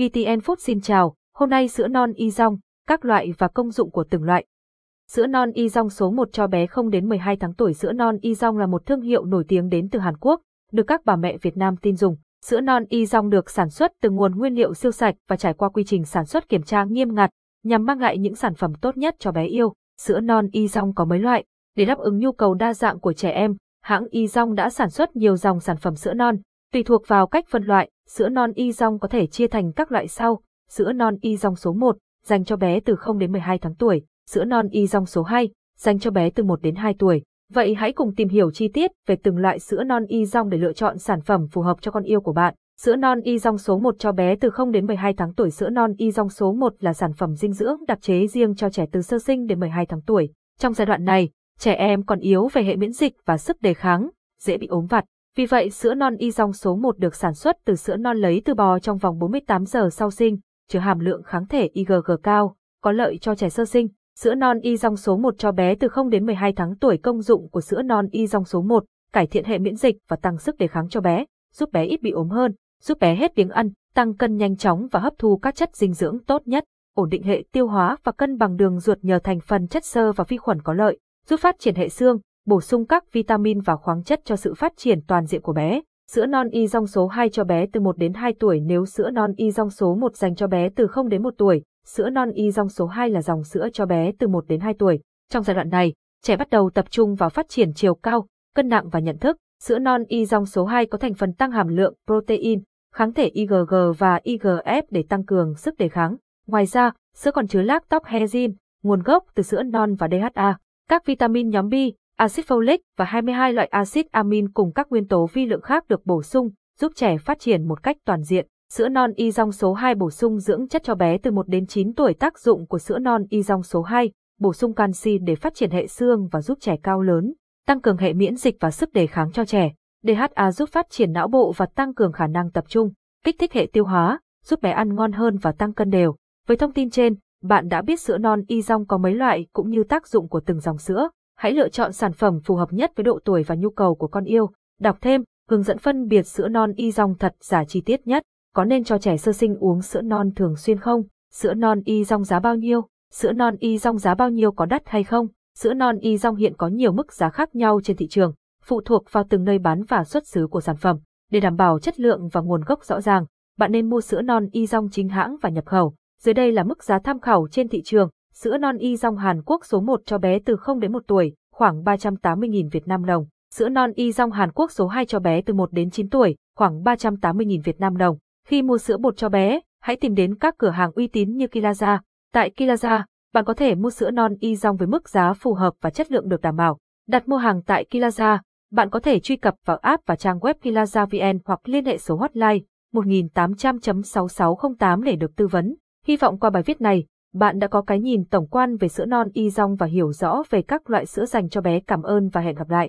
VTN Food xin chào, hôm nay sữa non y rong, các loại và công dụng của từng loại. Sữa non y rong số 1 cho bé không đến 12 tháng tuổi Sữa non y rong là một thương hiệu nổi tiếng đến từ Hàn Quốc, được các bà mẹ Việt Nam tin dùng. Sữa non y rong được sản xuất từ nguồn nguyên liệu siêu sạch và trải qua quy trình sản xuất kiểm tra nghiêm ngặt, nhằm mang lại những sản phẩm tốt nhất cho bé yêu. Sữa non y rong có mấy loại. Để đáp ứng nhu cầu đa dạng của trẻ em, hãng y rong đã sản xuất nhiều dòng sản phẩm sữa non. Tùy thuộc vào cách phân loại, sữa non y rong có thể chia thành các loại sau. Sữa non y rong số 1, dành cho bé từ 0 đến 12 tháng tuổi. Sữa non y rong số 2, dành cho bé từ 1 đến 2 tuổi. Vậy hãy cùng tìm hiểu chi tiết về từng loại sữa non y rong để lựa chọn sản phẩm phù hợp cho con yêu của bạn. Sữa non y rong số 1 cho bé từ 0 đến 12 tháng tuổi Sữa non y rong số 1 là sản phẩm dinh dưỡng đặc chế riêng cho trẻ từ sơ sinh đến 12 tháng tuổi. Trong giai đoạn này, trẻ em còn yếu về hệ miễn dịch và sức đề kháng, dễ bị ốm vặt. Vì vậy sữa non y dòng số 1 được sản xuất từ sữa non lấy từ bò trong vòng 48 giờ sau sinh, chứa hàm lượng kháng thể IgG cao, có lợi cho trẻ sơ sinh. Sữa non y dòng số 1 cho bé từ 0 đến 12 tháng tuổi công dụng của sữa non y dòng số 1, cải thiện hệ miễn dịch và tăng sức đề kháng cho bé, giúp bé ít bị ốm hơn, giúp bé hết biếng ăn, tăng cân nhanh chóng và hấp thu các chất dinh dưỡng tốt nhất, ổn định hệ tiêu hóa và cân bằng đường ruột nhờ thành phần chất xơ và vi khuẩn có lợi, giúp phát triển hệ xương, bổ sung các vitamin và khoáng chất cho sự phát triển toàn diện của bé. Sữa non y dòng số 2 cho bé từ 1 đến 2 tuổi nếu sữa non y dòng số 1 dành cho bé từ 0 đến 1 tuổi, sữa non y dòng số 2 là dòng sữa cho bé từ 1 đến 2 tuổi. Trong giai đoạn này, trẻ bắt đầu tập trung vào phát triển chiều cao, cân nặng và nhận thức. Sữa non y dòng số 2 có thành phần tăng hàm lượng protein, kháng thể IgG và IgF để tăng cường sức đề kháng. Ngoài ra, sữa còn chứa lactohexin, nguồn gốc từ sữa non và DHA, các vitamin nhóm B, axit folic và 22 loại axit amin cùng các nguyên tố vi lượng khác được bổ sung, giúp trẻ phát triển một cách toàn diện. Sữa non y dòng số 2 bổ sung dưỡng chất cho bé từ 1 đến 9 tuổi tác dụng của sữa non y dòng số 2, bổ sung canxi để phát triển hệ xương và giúp trẻ cao lớn, tăng cường hệ miễn dịch và sức đề kháng cho trẻ. DHA giúp phát triển não bộ và tăng cường khả năng tập trung, kích thích hệ tiêu hóa, giúp bé ăn ngon hơn và tăng cân đều. Với thông tin trên, bạn đã biết sữa non y dòng có mấy loại cũng như tác dụng của từng dòng sữa. Hãy lựa chọn sản phẩm phù hợp nhất với độ tuổi và nhu cầu của con yêu. Đọc thêm, hướng dẫn phân biệt sữa non y dòng thật giả chi tiết nhất. Có nên cho trẻ sơ sinh uống sữa non thường xuyên không? Sữa non y dòng giá bao nhiêu? Sữa non y dòng giá bao nhiêu có đắt hay không? Sữa non y dòng hiện có nhiều mức giá khác nhau trên thị trường, phụ thuộc vào từng nơi bán và xuất xứ của sản phẩm. Để đảm bảo chất lượng và nguồn gốc rõ ràng, bạn nên mua sữa non y dòng chính hãng và nhập khẩu. Dưới đây là mức giá tham khảo trên thị trường. Sữa non y dòng Hàn Quốc số 1 cho bé từ 0 đến 1 tuổi, khoảng 380.000 Việt Nam đồng. Sữa non y dòng Hàn Quốc số 2 cho bé từ 1 đến 9 tuổi, khoảng 380.000 Việt Nam đồng. Khi mua sữa bột cho bé, hãy tìm đến các cửa hàng uy tín như Kilaza. Tại Kilaza, bạn có thể mua sữa non y dòng với mức giá phù hợp và chất lượng được đảm bảo. Đặt mua hàng tại Kilaza, bạn có thể truy cập vào app và trang web Kilaza VN hoặc liên hệ số hotline 1800.6608 để được tư vấn. Hy vọng qua bài viết này, bạn đã có cái nhìn tổng quan về sữa non y rong và hiểu rõ về các loại sữa dành cho bé. Cảm ơn và hẹn gặp lại.